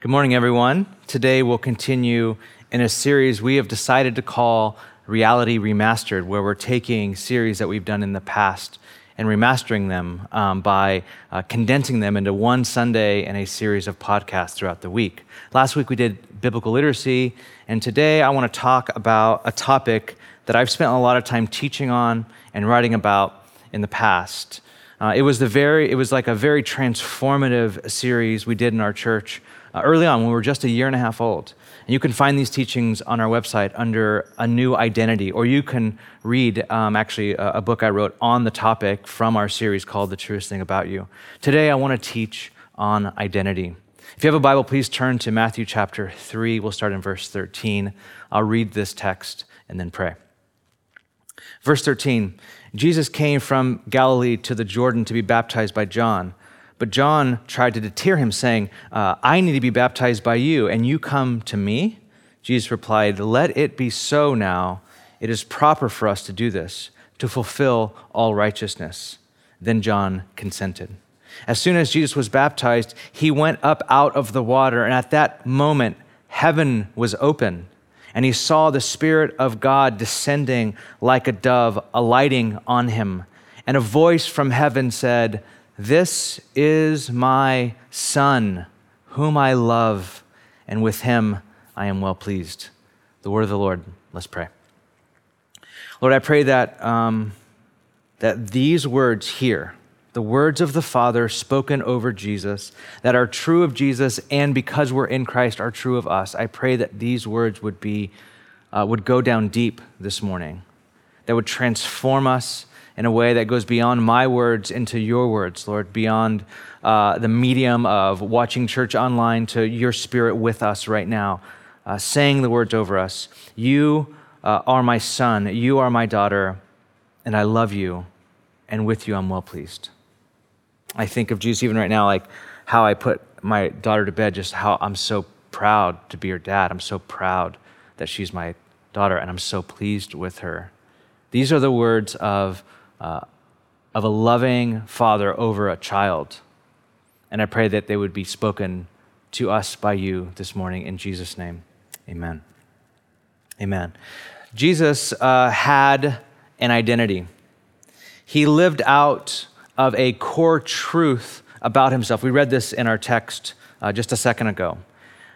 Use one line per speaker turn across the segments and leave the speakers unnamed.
Good morning, everyone. Today we'll continue in a series we have decided to call Reality Remastered, where we're taking series that we've done in the past and remastering them um, by uh, condensing them into one Sunday and a series of podcasts throughout the week. Last week we did biblical literacy, and today I want to talk about a topic that I've spent a lot of time teaching on and writing about in the past. Uh, it was the very, it was like a very transformative series we did in our church uh, early on when we were just a year and a half old. And you can find these teachings on our website under a new identity, or you can read um, actually a, a book I wrote on the topic from our series called The Truest Thing About You. Today, I want to teach on identity. If you have a Bible, please turn to Matthew chapter 3. We'll start in verse 13. I'll read this text and then pray. Verse 13 Jesus came from Galilee to the Jordan to be baptized by John. But John tried to deter him, saying, uh, I need to be baptized by you, and you come to me? Jesus replied, Let it be so now. It is proper for us to do this, to fulfill all righteousness. Then John consented. As soon as Jesus was baptized, he went up out of the water, and at that moment, heaven was open, and he saw the Spirit of God descending like a dove, alighting on him. And a voice from heaven said, this is my Son, whom I love, and with him I am well pleased. The word of the Lord. Let's pray. Lord, I pray that, um, that these words here, the words of the Father spoken over Jesus, that are true of Jesus and because we're in Christ are true of us, I pray that these words would, be, uh, would go down deep this morning, that would transform us in a way that goes beyond my words into your words, Lord, beyond uh, the medium of watching church online to your spirit with us right now, uh, saying the words over us. You uh, are my son, you are my daughter, and I love you, and with you I'm well pleased. I think of Jesus even right now, like how I put my daughter to bed, just how I'm so proud to be her dad. I'm so proud that she's my daughter, and I'm so pleased with her. These are the words of of a loving father over a child. And I pray that they would be spoken to us by you this morning in Jesus' name. Amen. Amen. Jesus uh, had an identity. He lived out of a core truth about himself. We read this in our text uh, just a second ago.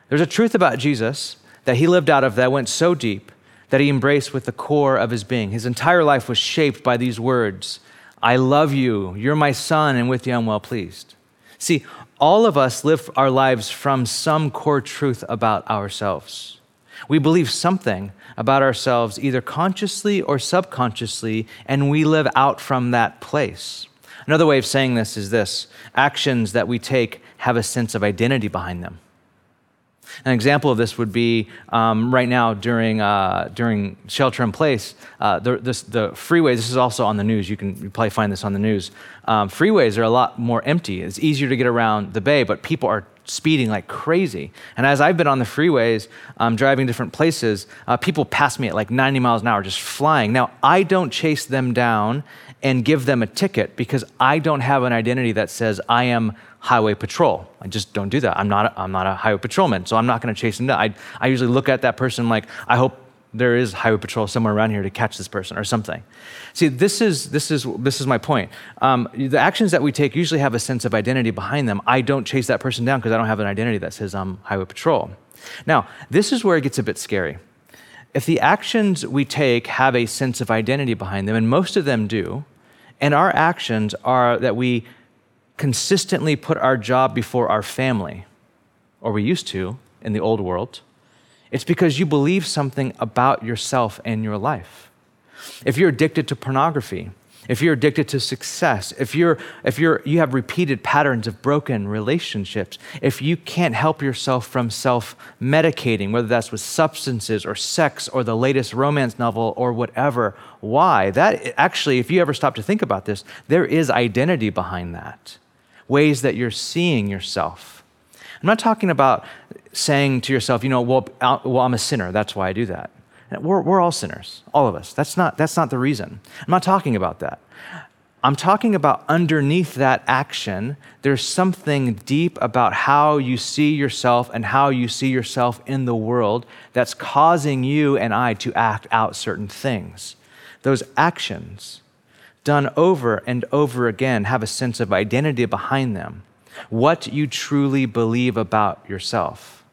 There's a truth about Jesus that he lived out of that went so deep that he embraced with the core of his being. His entire life was shaped by these words I love you, you're my son, and with you I'm well pleased. See, all of us live our lives from some core truth about ourselves. We believe something about ourselves, either consciously or subconsciously, and we live out from that place. Another way of saying this is this actions that we take have a sense of identity behind them. An example of this would be um, right now during, uh, during shelter in place, uh, the, this, the freeways, this is also on the news, you can you probably find this on the news. Um, freeways are a lot more empty. It's easier to get around the bay, but people are speeding like crazy. And as I've been on the freeways, um, driving different places, uh, people pass me at like 90 miles an hour, just flying. Now, I don't chase them down and give them a ticket because I don't have an identity that says I am highway patrol. I just don't do that. I'm not a, I'm not a highway patrolman, so I'm not going to chase them down. I, I usually look at that person like, I hope there is highway patrol somewhere around here to catch this person or something. See, this is, this is, this is my point. Um, the actions that we take usually have a sense of identity behind them. I don't chase that person down because I don't have an identity that says I'm highway patrol. Now, this is where it gets a bit scary. If the actions we take have a sense of identity behind them, and most of them do, and our actions are that we consistently put our job before our family, or we used to in the old world, it's because you believe something about yourself and your life. If you're addicted to pornography, if you're addicted to success, if you're if you're you have repeated patterns of broken relationships, if you can't help yourself from self-medicating, whether that's with substances or sex or the latest romance novel or whatever, why? That actually, if you ever stop to think about this, there is identity behind that ways that you're seeing yourself. I'm not talking about saying to yourself, you know, well, well I'm a sinner, that's why I do that. We're, we're all sinners, all of us. That's not, that's not the reason. I'm not talking about that. I'm talking about underneath that action, there's something deep about how you see yourself and how you see yourself in the world that's causing you and I to act out certain things. Those actions, done over and over again, have a sense of identity behind them. What you truly believe about yourself.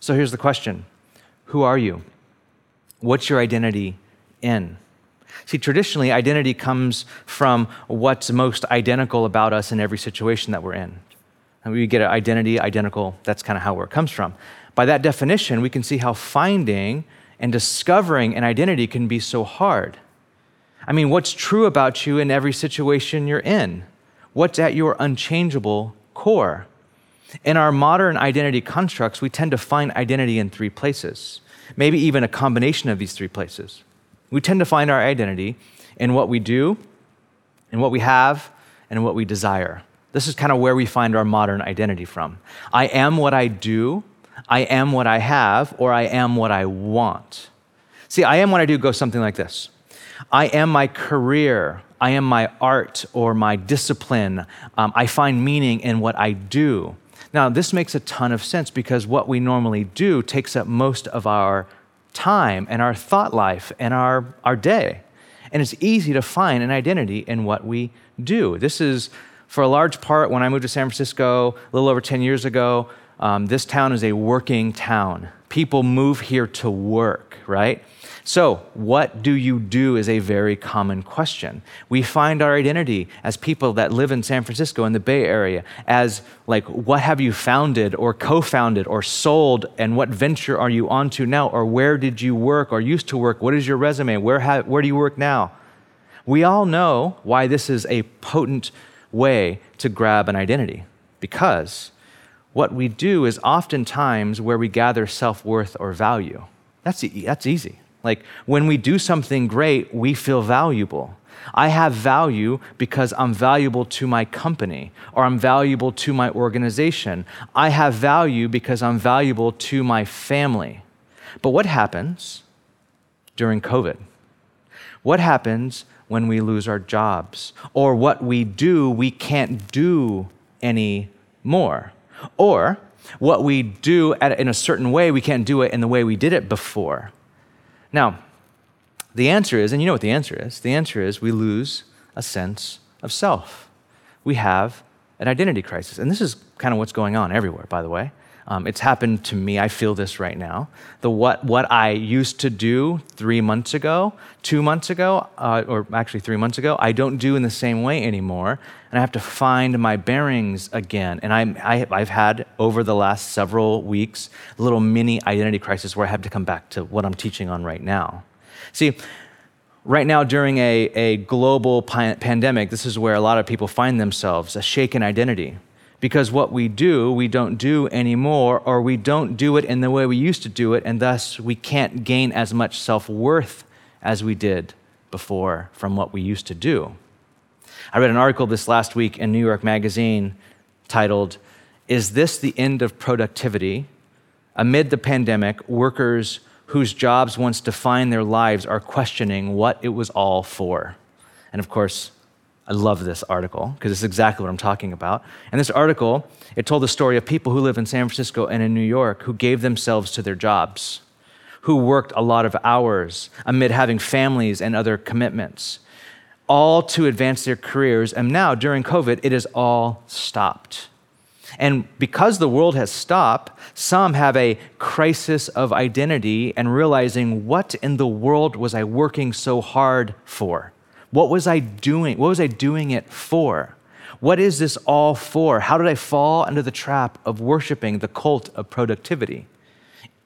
So here's the question Who are you? What's your identity in? See, traditionally, identity comes from what's most identical about us in every situation that we're in. And we get an identity identical, that's kind of how where it comes from. By that definition, we can see how finding and discovering an identity can be so hard. I mean, what's true about you in every situation you're in? What's at your unchangeable core? In our modern identity constructs, we tend to find identity in three places, maybe even a combination of these three places. We tend to find our identity in what we do, in what we have, and what we desire. This is kind of where we find our modern identity from. I am what I do, I am what I have, or I am what I want. See, I am what I do goes something like this I am my career, I am my art or my discipline. Um, I find meaning in what I do. Now, this makes a ton of sense because what we normally do takes up most of our time and our thought life and our, our day. And it's easy to find an identity in what we do. This is, for a large part, when I moved to San Francisco a little over 10 years ago, um, this town is a working town. People move here to work, right? So, what do you do is a very common question. We find our identity as people that live in San Francisco in the Bay Area as like what have you founded or co-founded or sold and what venture are you onto now or where did you work or used to work? What is your resume? Where ha- where do you work now? We all know why this is a potent way to grab an identity because what we do is oftentimes where we gather self-worth or value. That's, e- that's easy. Like when we do something great, we feel valuable. I have value because I'm valuable to my company or I'm valuable to my organization. I have value because I'm valuable to my family. But what happens during COVID? What happens when we lose our jobs? Or what we do, we can't do anymore? Or what we do at, in a certain way, we can't do it in the way we did it before. Now, the answer is, and you know what the answer is the answer is we lose a sense of self. We have an identity crisis. And this is kind of what's going on everywhere, by the way. Um, it's happened to me. I feel this right now. The what, what I used to do three months ago, two months ago, uh, or actually three months ago, I don't do in the same way anymore. And I have to find my bearings again. And I'm, I, I've had over the last several weeks a little mini identity crisis where I have to come back to what I'm teaching on right now. See, right now during a, a global pandemic, this is where a lot of people find themselves a shaken identity because what we do, we don't do anymore, or we don't do it in the way we used to do it, and thus we can't gain as much self worth as we did before from what we used to do. I read an article this last week in New York Magazine titled, Is This the End of Productivity? Amid the pandemic, workers whose jobs once defined their lives are questioning what it was all for. And of course, I love this article because it's exactly what I'm talking about. And this article, it told the story of people who live in San Francisco and in New York who gave themselves to their jobs, who worked a lot of hours amid having families and other commitments, all to advance their careers. And now, during COVID, it has all stopped. And because the world has stopped, some have a crisis of identity and realizing what in the world was I working so hard for? What was I doing? What was I doing it for? What is this all for? How did I fall under the trap of worshiping the cult of productivity?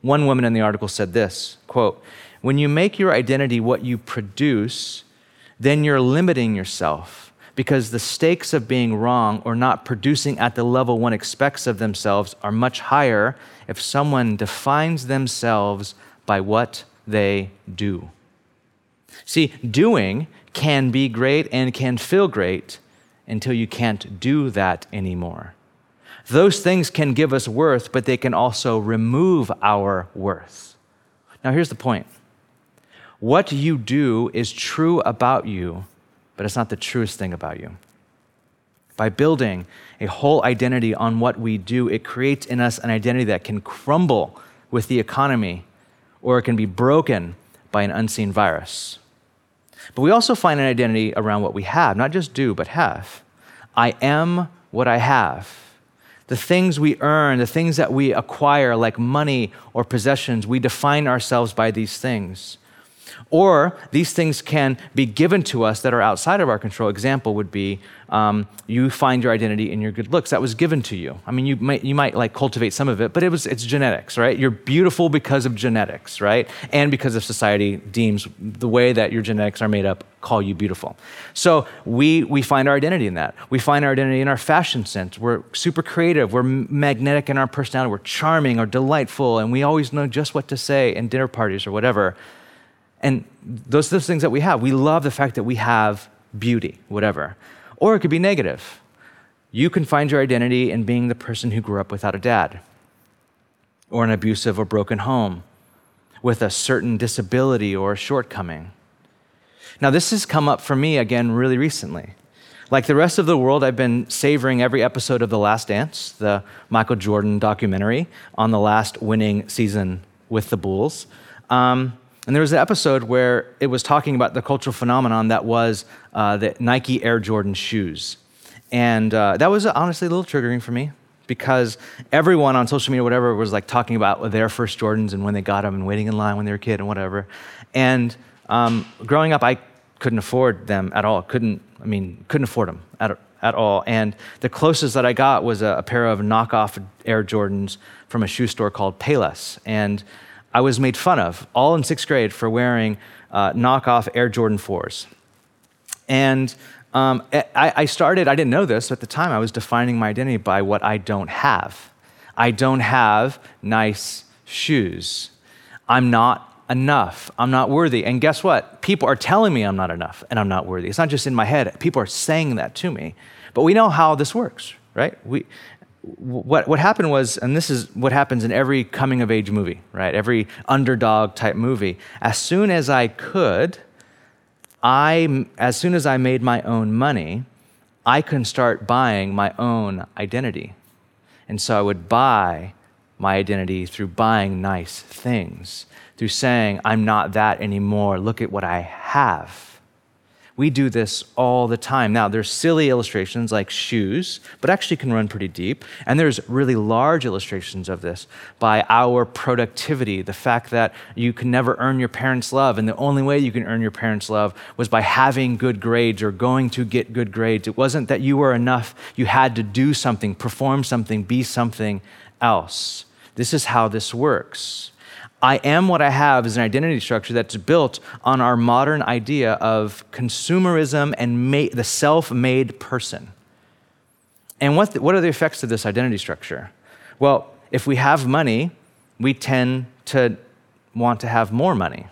One woman in the article said this quote, When you make your identity what you produce, then you're limiting yourself because the stakes of being wrong or not producing at the level one expects of themselves are much higher if someone defines themselves by what they do. See, doing can be great and can feel great until you can't do that anymore. Those things can give us worth, but they can also remove our worth. Now, here's the point what you do is true about you but it's not the truest thing about you. By building a whole identity on what we do, it creates in us an identity that can crumble with the economy or it can be broken by an unseen virus. But we also find an identity around what we have, not just do, but have. I am what I have. The things we earn, the things that we acquire, like money or possessions, we define ourselves by these things. Or these things can be given to us that are outside of our control. Example would be um, you find your identity in your good looks. That was given to you. I mean, you might, you might like cultivate some of it, but it was, it's genetics, right? You're beautiful because of genetics, right? And because of society deems the way that your genetics are made up call you beautiful. So we, we find our identity in that. We find our identity in our fashion sense. We're super creative. We're magnetic in our personality. We're charming or delightful, and we always know just what to say in dinner parties or whatever. And those are those things that we have. We love the fact that we have beauty, whatever. Or it could be negative. You can find your identity in being the person who grew up without a dad, or an abusive or broken home, with a certain disability or shortcoming. Now, this has come up for me again really recently. Like the rest of the world, I've been savoring every episode of The Last Dance, the Michael Jordan documentary on the last winning season with the Bulls. Um, and there was an episode where it was talking about the cultural phenomenon that was uh, the Nike Air Jordan shoes. And uh, that was honestly a little triggering for me because everyone on social media, whatever, was like talking about their first Jordans and when they got them and waiting in line when they were a kid and whatever. And um, growing up, I couldn't afford them at all. Couldn't, I mean, couldn't afford them at, at all. And the closest that I got was a, a pair of knockoff Air Jordans from a shoe store called Payless. And I was made fun of, all in sixth grade, for wearing uh, knockoff Air Jordan 4s. And um, I, I started, I didn't know this at the time, I was defining my identity by what I don't have. I don't have nice shoes. I'm not enough. I'm not worthy. And guess what? People are telling me I'm not enough and I'm not worthy. It's not just in my head, people are saying that to me. But we know how this works, right? We, what, what happened was, and this is what happens in every coming of age movie, right? Every underdog type movie. As soon as I could, I, as soon as I made my own money, I can start buying my own identity. And so I would buy my identity through buying nice things, through saying, I'm not that anymore. Look at what I have. We do this all the time. Now, there's silly illustrations like shoes, but actually can run pretty deep. And there's really large illustrations of this by our productivity, the fact that you can never earn your parents' love. And the only way you can earn your parents' love was by having good grades or going to get good grades. It wasn't that you were enough, you had to do something, perform something, be something else. This is how this works. I am what I have is an identity structure that's built on our modern idea of consumerism and ma- the self made person. And what, the, what are the effects of this identity structure? Well, if we have money, we tend to want to have more money.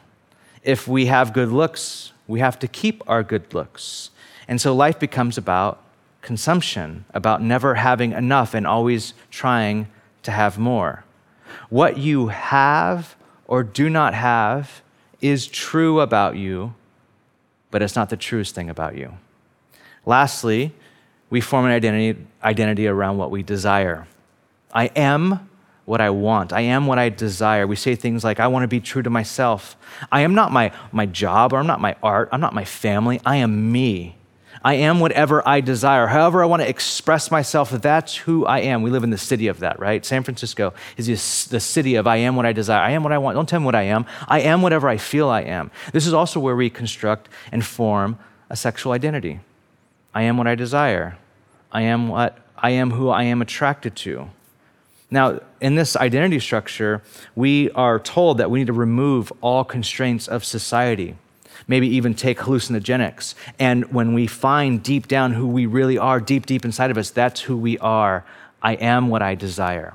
If we have good looks, we have to keep our good looks. And so life becomes about consumption, about never having enough and always trying to have more. What you have or do not have is true about you, but it's not the truest thing about you. Lastly, we form an identity, identity around what we desire. I am what I want. I am what I desire. We say things like, I want to be true to myself. I am not my, my job, or I'm not my art, I'm not my family. I am me. I am whatever I desire. However, I want to express myself, that's who I am. We live in the city of that, right? San Francisco is the city of I am what I desire. I am what I want. Don't tell me what I am. I am whatever I feel I am. This is also where we construct and form a sexual identity. I am what I desire. I am what I am who I am attracted to. Now, in this identity structure, we are told that we need to remove all constraints of society maybe even take hallucinogenics. And when we find deep down who we really are, deep, deep inside of us, that's who we are. I am what I desire.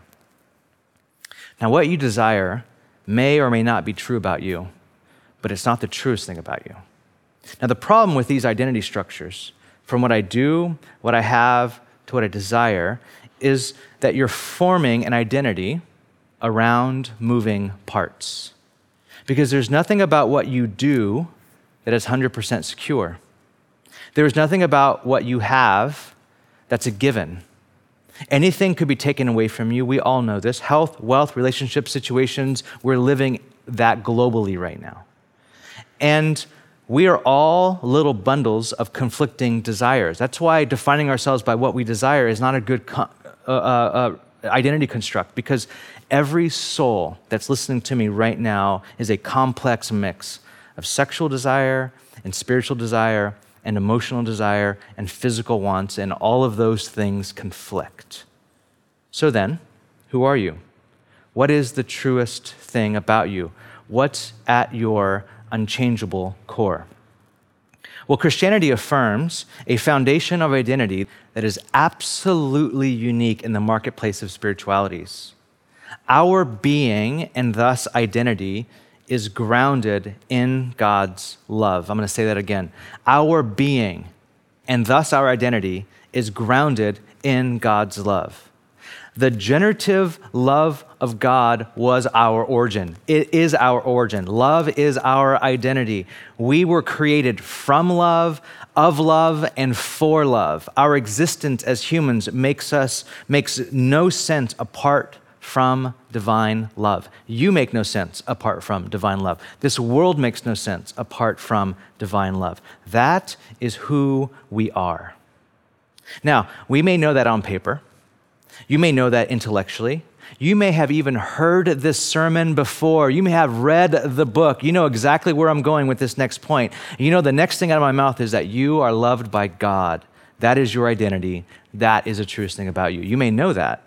Now, what you desire may or may not be true about you, but it's not the truest thing about you. Now, the problem with these identity structures, from what I do, what I have, to what I desire, is that you're forming an identity around moving parts. Because there's nothing about what you do that is 100% secure. There is nothing about what you have that's a given. Anything could be taken away from you. We all know this. Health, wealth, relationship situations, we're living that globally right now. And we are all little bundles of conflicting desires. That's why defining ourselves by what we desire is not a good uh, uh, uh, identity construct because every soul that's listening to me right now is a complex mix of sexual desire and spiritual desire and emotional desire and physical wants, and all of those things conflict. So then, who are you? What is the truest thing about you? What's at your unchangeable core? Well, Christianity affirms a foundation of identity that is absolutely unique in the marketplace of spiritualities. Our being and thus identity is grounded in God's love. I'm going to say that again. Our being and thus our identity is grounded in God's love. The generative love of God was our origin. It is our origin. Love is our identity. We were created from love, of love, and for love. Our existence as humans makes us makes no sense apart from divine love. You make no sense apart from divine love. This world makes no sense apart from divine love. That is who we are. Now, we may know that on paper. You may know that intellectually. You may have even heard this sermon before. You may have read the book. You know exactly where I'm going with this next point. You know, the next thing out of my mouth is that you are loved by God. That is your identity. That is the truest thing about you. You may know that.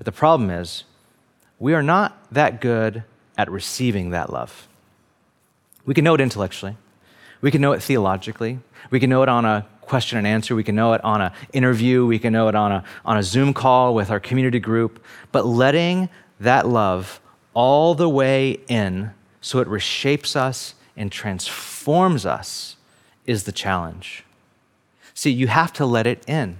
But the problem is, we are not that good at receiving that love. We can know it intellectually, we can know it theologically, we can know it on a question and answer, we can know it on an interview, we can know it on a, on a Zoom call with our community group. But letting that love all the way in so it reshapes us and transforms us is the challenge. See, you have to let it in.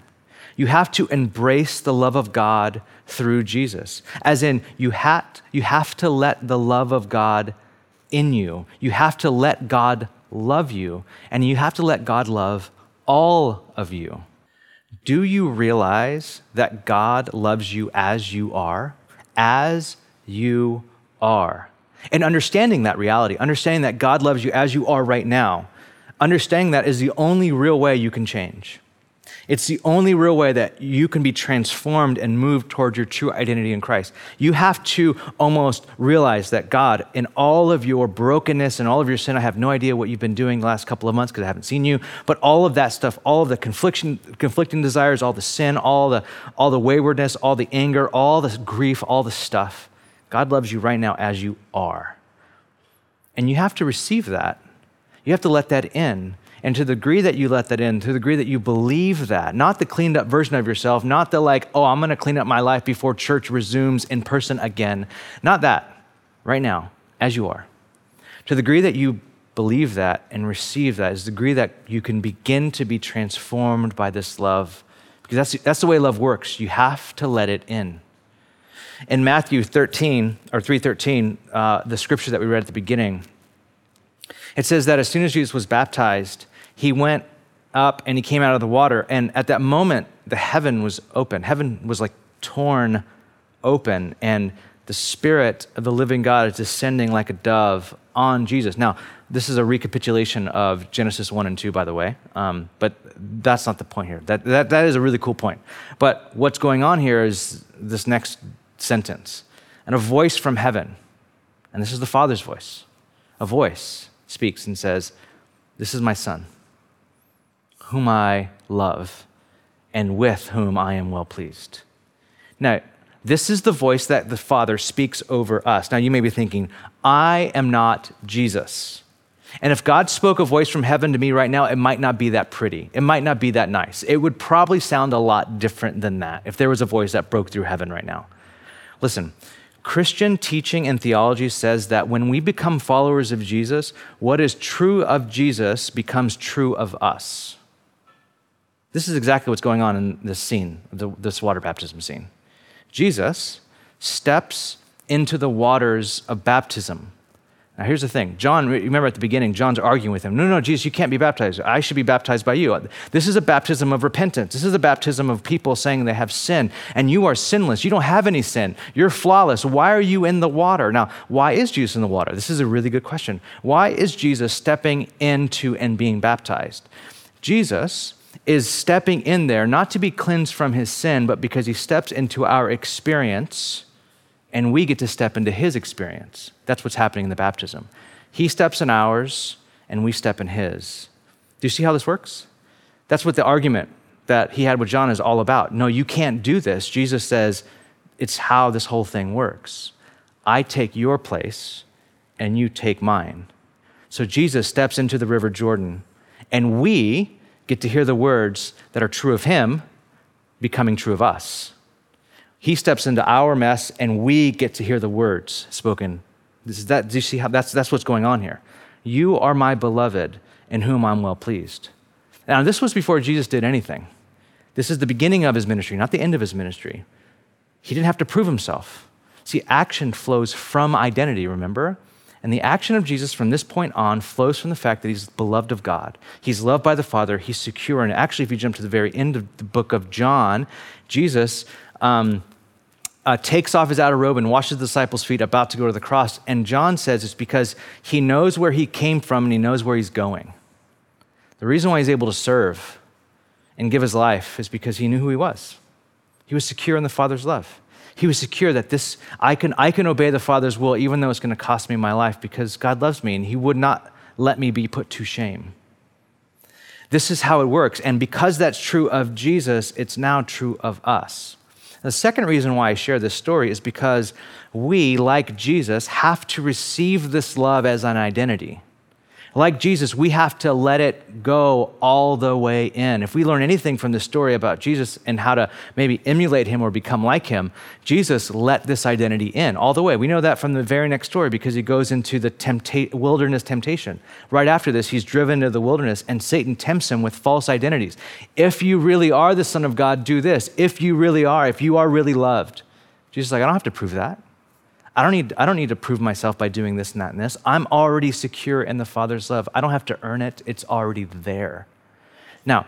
You have to embrace the love of God through Jesus. As in, you, have you have to let the love of God in you. You have to let God love you, and you have to let God love all of you. Do you realize that God loves you as you are? As you are. And understanding that reality, understanding that God loves you as you are right now, understanding that is the only real way you can change. It's the only real way that you can be transformed and move towards your true identity in Christ. You have to almost realize that God, in all of your brokenness and all of your sin, I have no idea what you've been doing the last couple of months because I haven't seen you, but all of that stuff, all of the confliction, conflicting desires, all the sin, all the, all the waywardness, all the anger, all the grief, all the stuff, God loves you right now as you are. And you have to receive that. You have to let that in and to the degree that you let that in, to the degree that you believe that, not the cleaned up version of yourself, not the like, oh, I'm going to clean up my life before church resumes in person again, not that, right now, as you are. To the degree that you believe that and receive that is the degree that you can begin to be transformed by this love. Because that's, that's the way love works. You have to let it in. In Matthew 13, or 313, uh, the scripture that we read at the beginning, it says that as soon as Jesus was baptized, he went up and he came out of the water. And at that moment, the heaven was open. Heaven was like torn open, and the Spirit of the living God is descending like a dove on Jesus. Now, this is a recapitulation of Genesis 1 and 2, by the way, um, but that's not the point here. That, that, that is a really cool point. But what's going on here is this next sentence and a voice from heaven, and this is the Father's voice, a voice speaks and says, This is my Son whom I love and with whom I am well pleased. Now, this is the voice that the Father speaks over us. Now, you may be thinking, I am not Jesus. And if God spoke a voice from heaven to me right now, it might not be that pretty. It might not be that nice. It would probably sound a lot different than that if there was a voice that broke through heaven right now. Listen, Christian teaching and theology says that when we become followers of Jesus, what is true of Jesus becomes true of us. This is exactly what's going on in this scene, this water baptism scene. Jesus steps into the waters of baptism. Now, here's the thing John, remember at the beginning, John's arguing with him. No, no, Jesus, you can't be baptized. I should be baptized by you. This is a baptism of repentance. This is a baptism of people saying they have sin, and you are sinless. You don't have any sin. You're flawless. Why are you in the water? Now, why is Jesus in the water? This is a really good question. Why is Jesus stepping into and being baptized? Jesus is stepping in there not to be cleansed from his sin, but because he steps into our experience and we get to step into his experience. That's what's happening in the baptism. He steps in ours, and we step in his. Do you see how this works? That's what the argument that he had with John is all about. No, you can't do this. Jesus says it's how this whole thing works. I take your place, and you take mine. So Jesus steps into the River Jordan, and we get to hear the words that are true of him becoming true of us. He steps into our mess, and we get to hear the words spoken. This is that, do you see how that's, that's what's going on here? You are my beloved, in whom I'm well pleased. Now, this was before Jesus did anything. This is the beginning of his ministry, not the end of his ministry. He didn't have to prove himself. See, action flows from identity, remember? And the action of Jesus from this point on flows from the fact that he's beloved of God. He's loved by the Father. He's secure. And actually, if you jump to the very end of the book of John, Jesus um, uh, takes off his outer robe and washes the disciples' feet about to go to the cross. And John says it's because he knows where he came from and he knows where he's going. The reason why he's able to serve and give his life is because he knew who he was. He was secure in the Father's love. He was secure that this I can I can obey the Father's will even though it's going to cost me my life because God loves me and he would not let me be put to shame. This is how it works and because that's true of Jesus, it's now true of us. The second reason why I share this story is because we, like Jesus, have to receive this love as an identity. Like Jesus, we have to let it go all the way in. If we learn anything from this story about Jesus and how to maybe emulate him or become like him, Jesus let this identity in all the way. We know that from the very next story because he goes into the tempta- wilderness temptation. Right after this, he's driven to the wilderness and Satan tempts him with false identities. If you really are the Son of God, do this. If you really are, if you are really loved. Jesus is like, I don't have to prove that. I don't, need, I don't need to prove myself by doing this and that and this. I'm already secure in the Father's love. I don't have to earn it, it's already there. Now,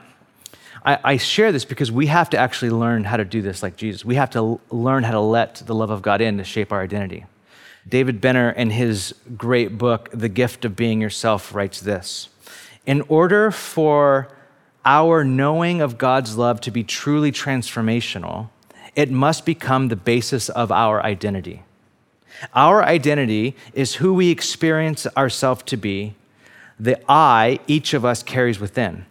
I, I, share this because we have to actually learn how to do this like Jesus. We have to learn how to let the love of God in to shape our identity. David Benner, in his great book, The Gift of Being Yourself, writes this In order for our knowing of God's love to be truly transformational, it must become the basis of our identity. Our identity is who we experience ourselves to be, the I each of us carries within.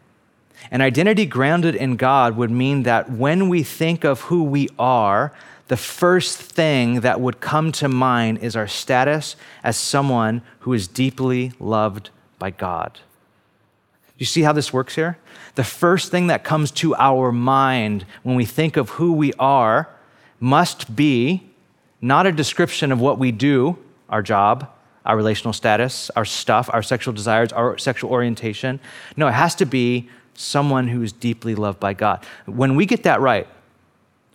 An identity grounded in God would mean that when we think of who we are, the first thing that would come to mind is our status as someone who is deeply loved by God. You see how this works here? The first thing that comes to our mind when we think of who we are must be not a description of what we do, our job, our relational status, our stuff, our sexual desires, our sexual orientation. No, it has to be someone who is deeply loved by God. When we get that right,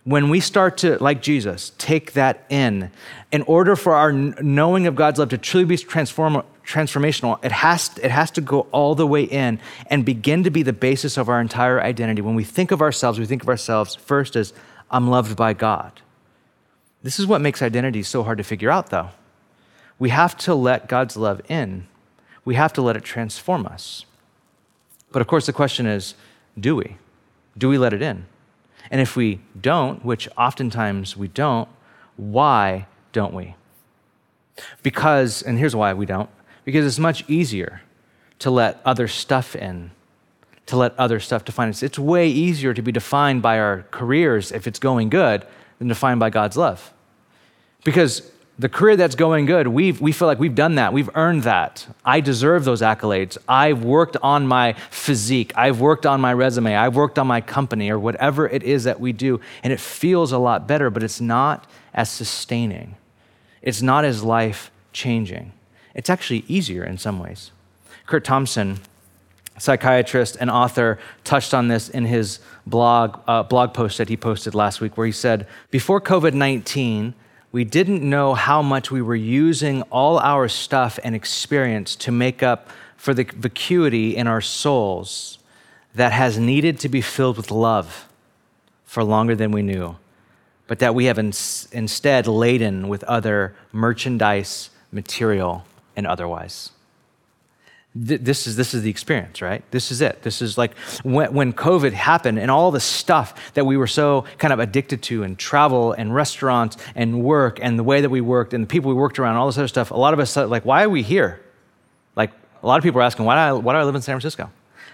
when we start to, like Jesus, take that in, in order for our knowing of God's love to truly be transform, transformational, it has, it has to go all the way in and begin to be the basis of our entire identity. When we think of ourselves, we think of ourselves first as, I'm loved by God. This is what makes identity so hard to figure out, though. We have to let God's love in, we have to let it transform us. But of course, the question is do we? Do we let it in? And if we don't, which oftentimes we don't, why don't we? Because, and here's why we don't because it's much easier to let other stuff in, to let other stuff define us. It's way easier to be defined by our careers if it's going good than defined by God's love. Because the career that's going good, we we feel like we've done that. We've earned that. I deserve those accolades. I've worked on my physique. I've worked on my resume. I've worked on my company or whatever it is that we do. And it feels a lot better, but it's not as sustaining. It's not as life changing. It's actually easier in some ways. Curt Thompson, psychiatrist and author, touched on this in his blog, uh, blog post that he posted last week, where he said, Before COVID 19, we didn't know how much we were using all our stuff and experience to make up for the vacuity in our souls that has needed to be filled with love for longer than we knew, but that we have ins- instead laden with other merchandise, material, and otherwise this is this is the experience right? This is it. This is like when, when covid happened and all the stuff that we were so kind of addicted to and travel and restaurants and work and the way that we worked and the people we worked around all this other stuff a lot of us like why are we here? Like a lot of people are asking why do i, why do I live in san francisco?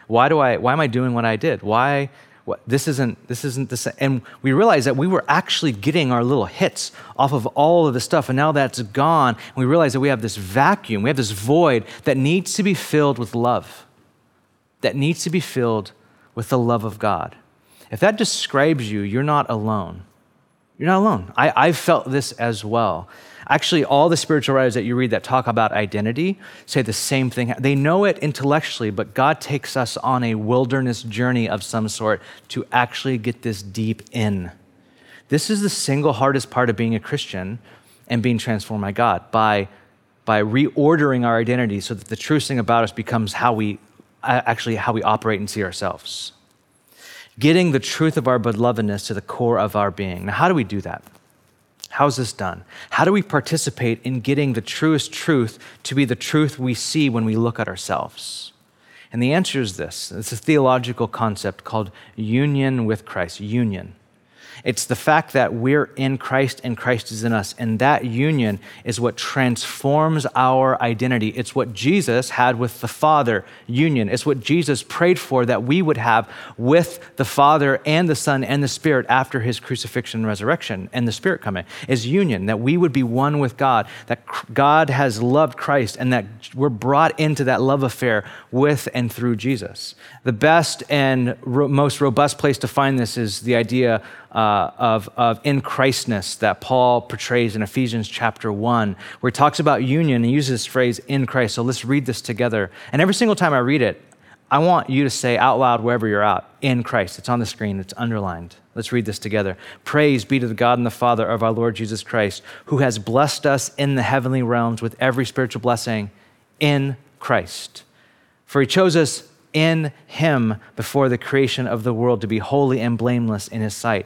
Why do i why am i doing what i did? Why what, this isn't this isn't the same. And we realized that we were actually getting our little hits off of all of the stuff, and now that's gone. And we realize that we have this vacuum, we have this void that needs to be filled with love, that needs to be filled with the love of God. If that describes you, you're not alone. You're not alone. I, I've felt this as well. Actually, all the spiritual writers that you read that talk about identity say the same thing. They know it intellectually, but God takes us on a wilderness journey of some sort to actually get this deep in. This is the single hardest part of being a Christian and being transformed by God by, by reordering our identity so that the truest thing about us becomes how we actually how we operate and see ourselves. Getting the truth of our belovedness to the core of our being. Now, how do we do that? How's this done? How do we participate in getting the truest truth to be the truth we see when we look at ourselves? And the answer is this it's a theological concept called union with Christ, union. It's the fact that we're in Christ and Christ is in us. And that union is what transforms our identity. It's what Jesus had with the Father, union. It's what Jesus prayed for that we would have with the Father and the Son and the Spirit after his crucifixion and resurrection and the Spirit coming, is union, that we would be one with God, that God has loved Christ and that we're brought into that love affair with and through Jesus. The best and ro- most robust place to find this is the idea uh, of, of in Christness that Paul portrays in Ephesians chapter 1, where he talks about union and uses this phrase in Christ. So let's read this together. And every single time I read it, I want you to say out loud wherever you're at, in Christ. It's on the screen, it's underlined. Let's read this together. Praise be to the God and the Father of our Lord Jesus Christ, who has blessed us in the heavenly realms with every spiritual blessing in Christ. For he chose us in him before the creation of the world to be holy and blameless in his sight.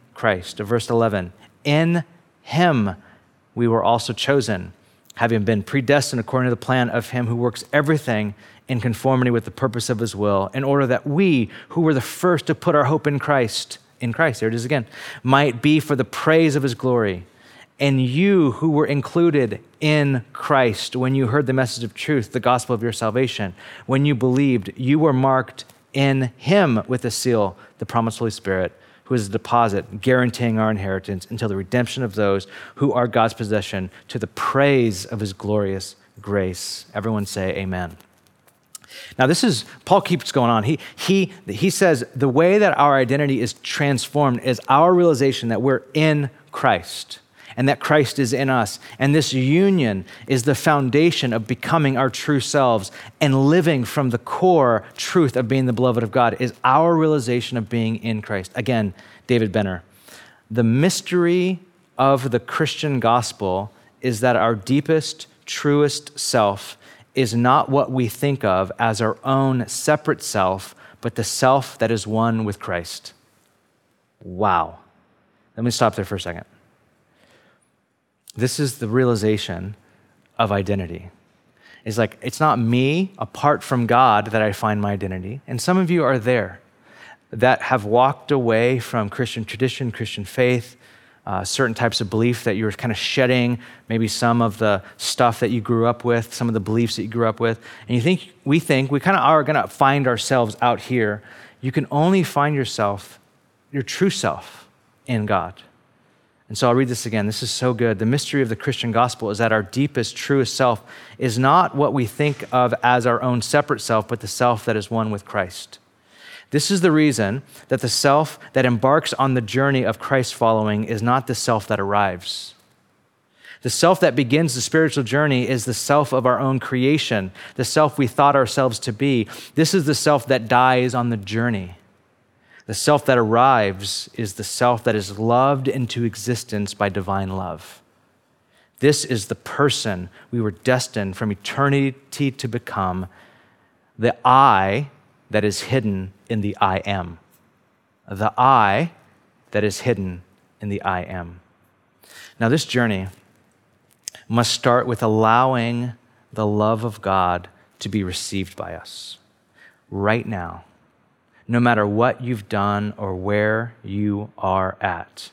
Christ. Verse 11 In him we were also chosen, having been predestined according to the plan of him who works everything in conformity with the purpose of his will, in order that we, who were the first to put our hope in Christ, in Christ, there it is again, might be for the praise of his glory. And you who were included in Christ when you heard the message of truth, the gospel of your salvation, when you believed, you were marked in him with the seal, the promised Holy Spirit who is a deposit guaranteeing our inheritance until the redemption of those who are God's possession to the praise of his glorious grace. Everyone say amen. Now, this is, Paul keeps going on. He, he, he says the way that our identity is transformed is our realization that we're in Christ and that Christ is in us. And this union is the foundation of becoming our true selves and living from the core truth of being the beloved of God is our realization of being in Christ. Again, David Benner. The mystery of the Christian gospel is that our deepest, truest self is not what we think of as our own separate self, but the self that is one with Christ. Wow. Let me stop there for a second. This is the realization of identity. It's like, it's not me apart from God that I find my identity. And some of you are there that have walked away from Christian tradition, Christian faith, uh, certain types of belief that you're kind of shedding, maybe some of the stuff that you grew up with, some of the beliefs that you grew up with. And you think, we think, we kind of are going to find ourselves out here. You can only find yourself, your true self, in God. And so I'll read this again. This is so good. The mystery of the Christian gospel is that our deepest, truest self is not what we think of as our own separate self, but the self that is one with Christ. This is the reason that the self that embarks on the journey of Christ following is not the self that arrives. The self that begins the spiritual journey is the self of our own creation, the self we thought ourselves to be. This is the self that dies on the journey. The self that arrives is the self that is loved into existence by divine love. This is the person we were destined from eternity to become, the I that is hidden in the I am. The I that is hidden in the I am. Now, this journey must start with allowing the love of God to be received by us right now no matter what you've done or where you are at.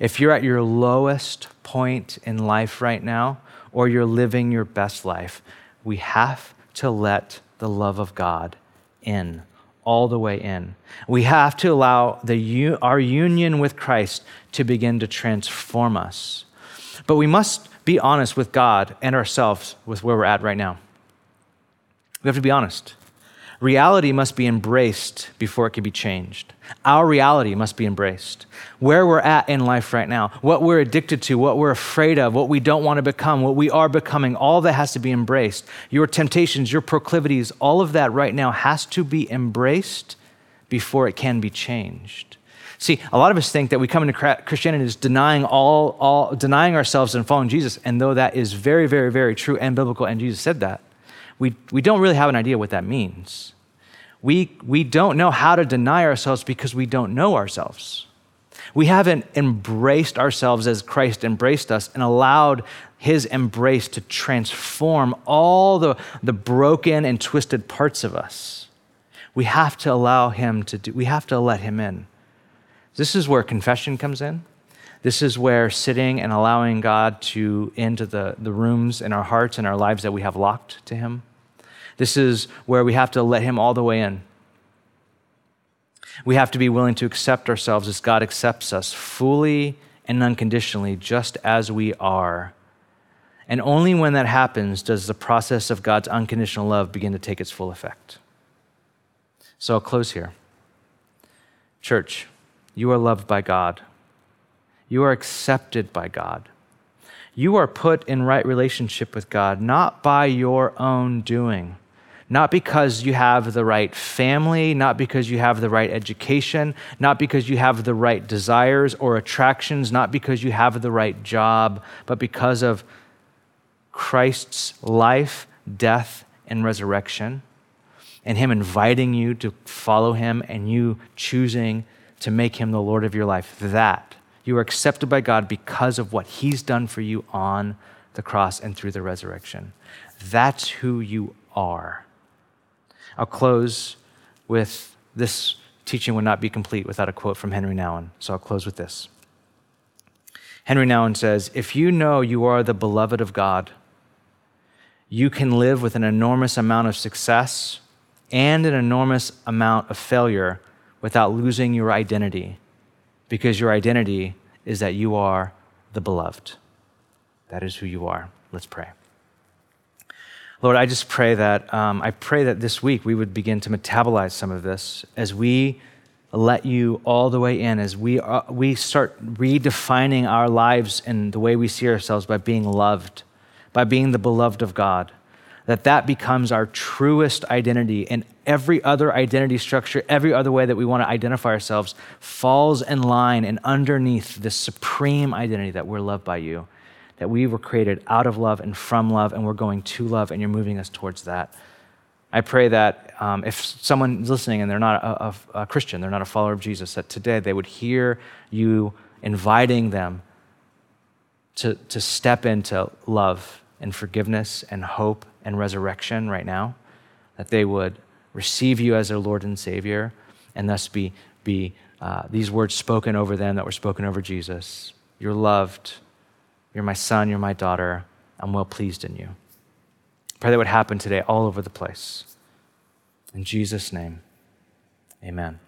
If you're at your lowest point in life right now, or you're living your best life, we have to let the love of God in, all the way in. We have to allow the, our union with Christ to begin to transform us. But we must be honest with God and ourselves with where we're at right now. We have to be honest. Reality must be embraced before it can be changed. Our reality must be embraced. Where we're at in life right now, what we're addicted to, what we're afraid of, what we don't want to become, what we are becoming, all that has to be embraced. Your temptations, your proclivities, all of that right now has to be embraced before it can be changed. See, a lot of us think that we come into Christianity as denying all, all denying ourselves and following Jesus, and though that is very, very, very true and biblical, and Jesus said that, we, we don't really have an idea what that means. We, we don't know how to deny ourselves because we don't know ourselves. We haven't embraced ourselves as Christ embraced us and allowed his embrace to transform all the, the broken and twisted parts of us. We have to allow him to do, we have to let him in. This is where confession comes in. This is where sitting and allowing God to into the, the rooms in our hearts and our lives that we have locked to him. This is where we have to let Him all the way in. We have to be willing to accept ourselves as God accepts us fully and unconditionally, just as we are. And only when that happens does the process of God's unconditional love begin to take its full effect. So I'll close here. Church, you are loved by God. You are accepted by God. You are put in right relationship with God, not by your own doing not because you have the right family, not because you have the right education, not because you have the right desires or attractions, not because you have the right job, but because of Christ's life, death, and resurrection, and Him inviting you to follow Him and you choosing to make Him the Lord of your life. That you are accepted by God because of what He's done for you on the cross and through the resurrection. That's who you are. I'll close with this teaching would not be complete without a quote from Henri Nouwen. So I'll close with this. Henri Nouwen says, If you know you are the beloved of God, you can live with an enormous amount of success and an enormous amount of failure without losing your identity, because your identity is that you are the beloved. That is who you are. Let's pray. Lord, I just pray that um, I pray that this week we would begin to metabolize some of this as we let you all the way in, as we uh, we start redefining our lives and the way we see ourselves by being loved, by being the beloved of God. That that becomes our truest identity, and every other identity structure, every other way that we want to identify ourselves, falls in line and underneath this supreme identity that we're loved by you that we were created out of love and from love, and we're going to love, and you're moving us towards that. I pray that um, if someone's listening and they're not a, a, a Christian, they're not a follower of Jesus, that today they would hear you inviting them to, to step into love and forgiveness and hope and resurrection right now, that they would receive you as their Lord and Savior, and thus be, be uh, these words spoken over them that were spoken over Jesus. You're loved. You're my son, you're my daughter. I'm well pleased in you. Pray that would happen today all over the place. In Jesus' name, amen.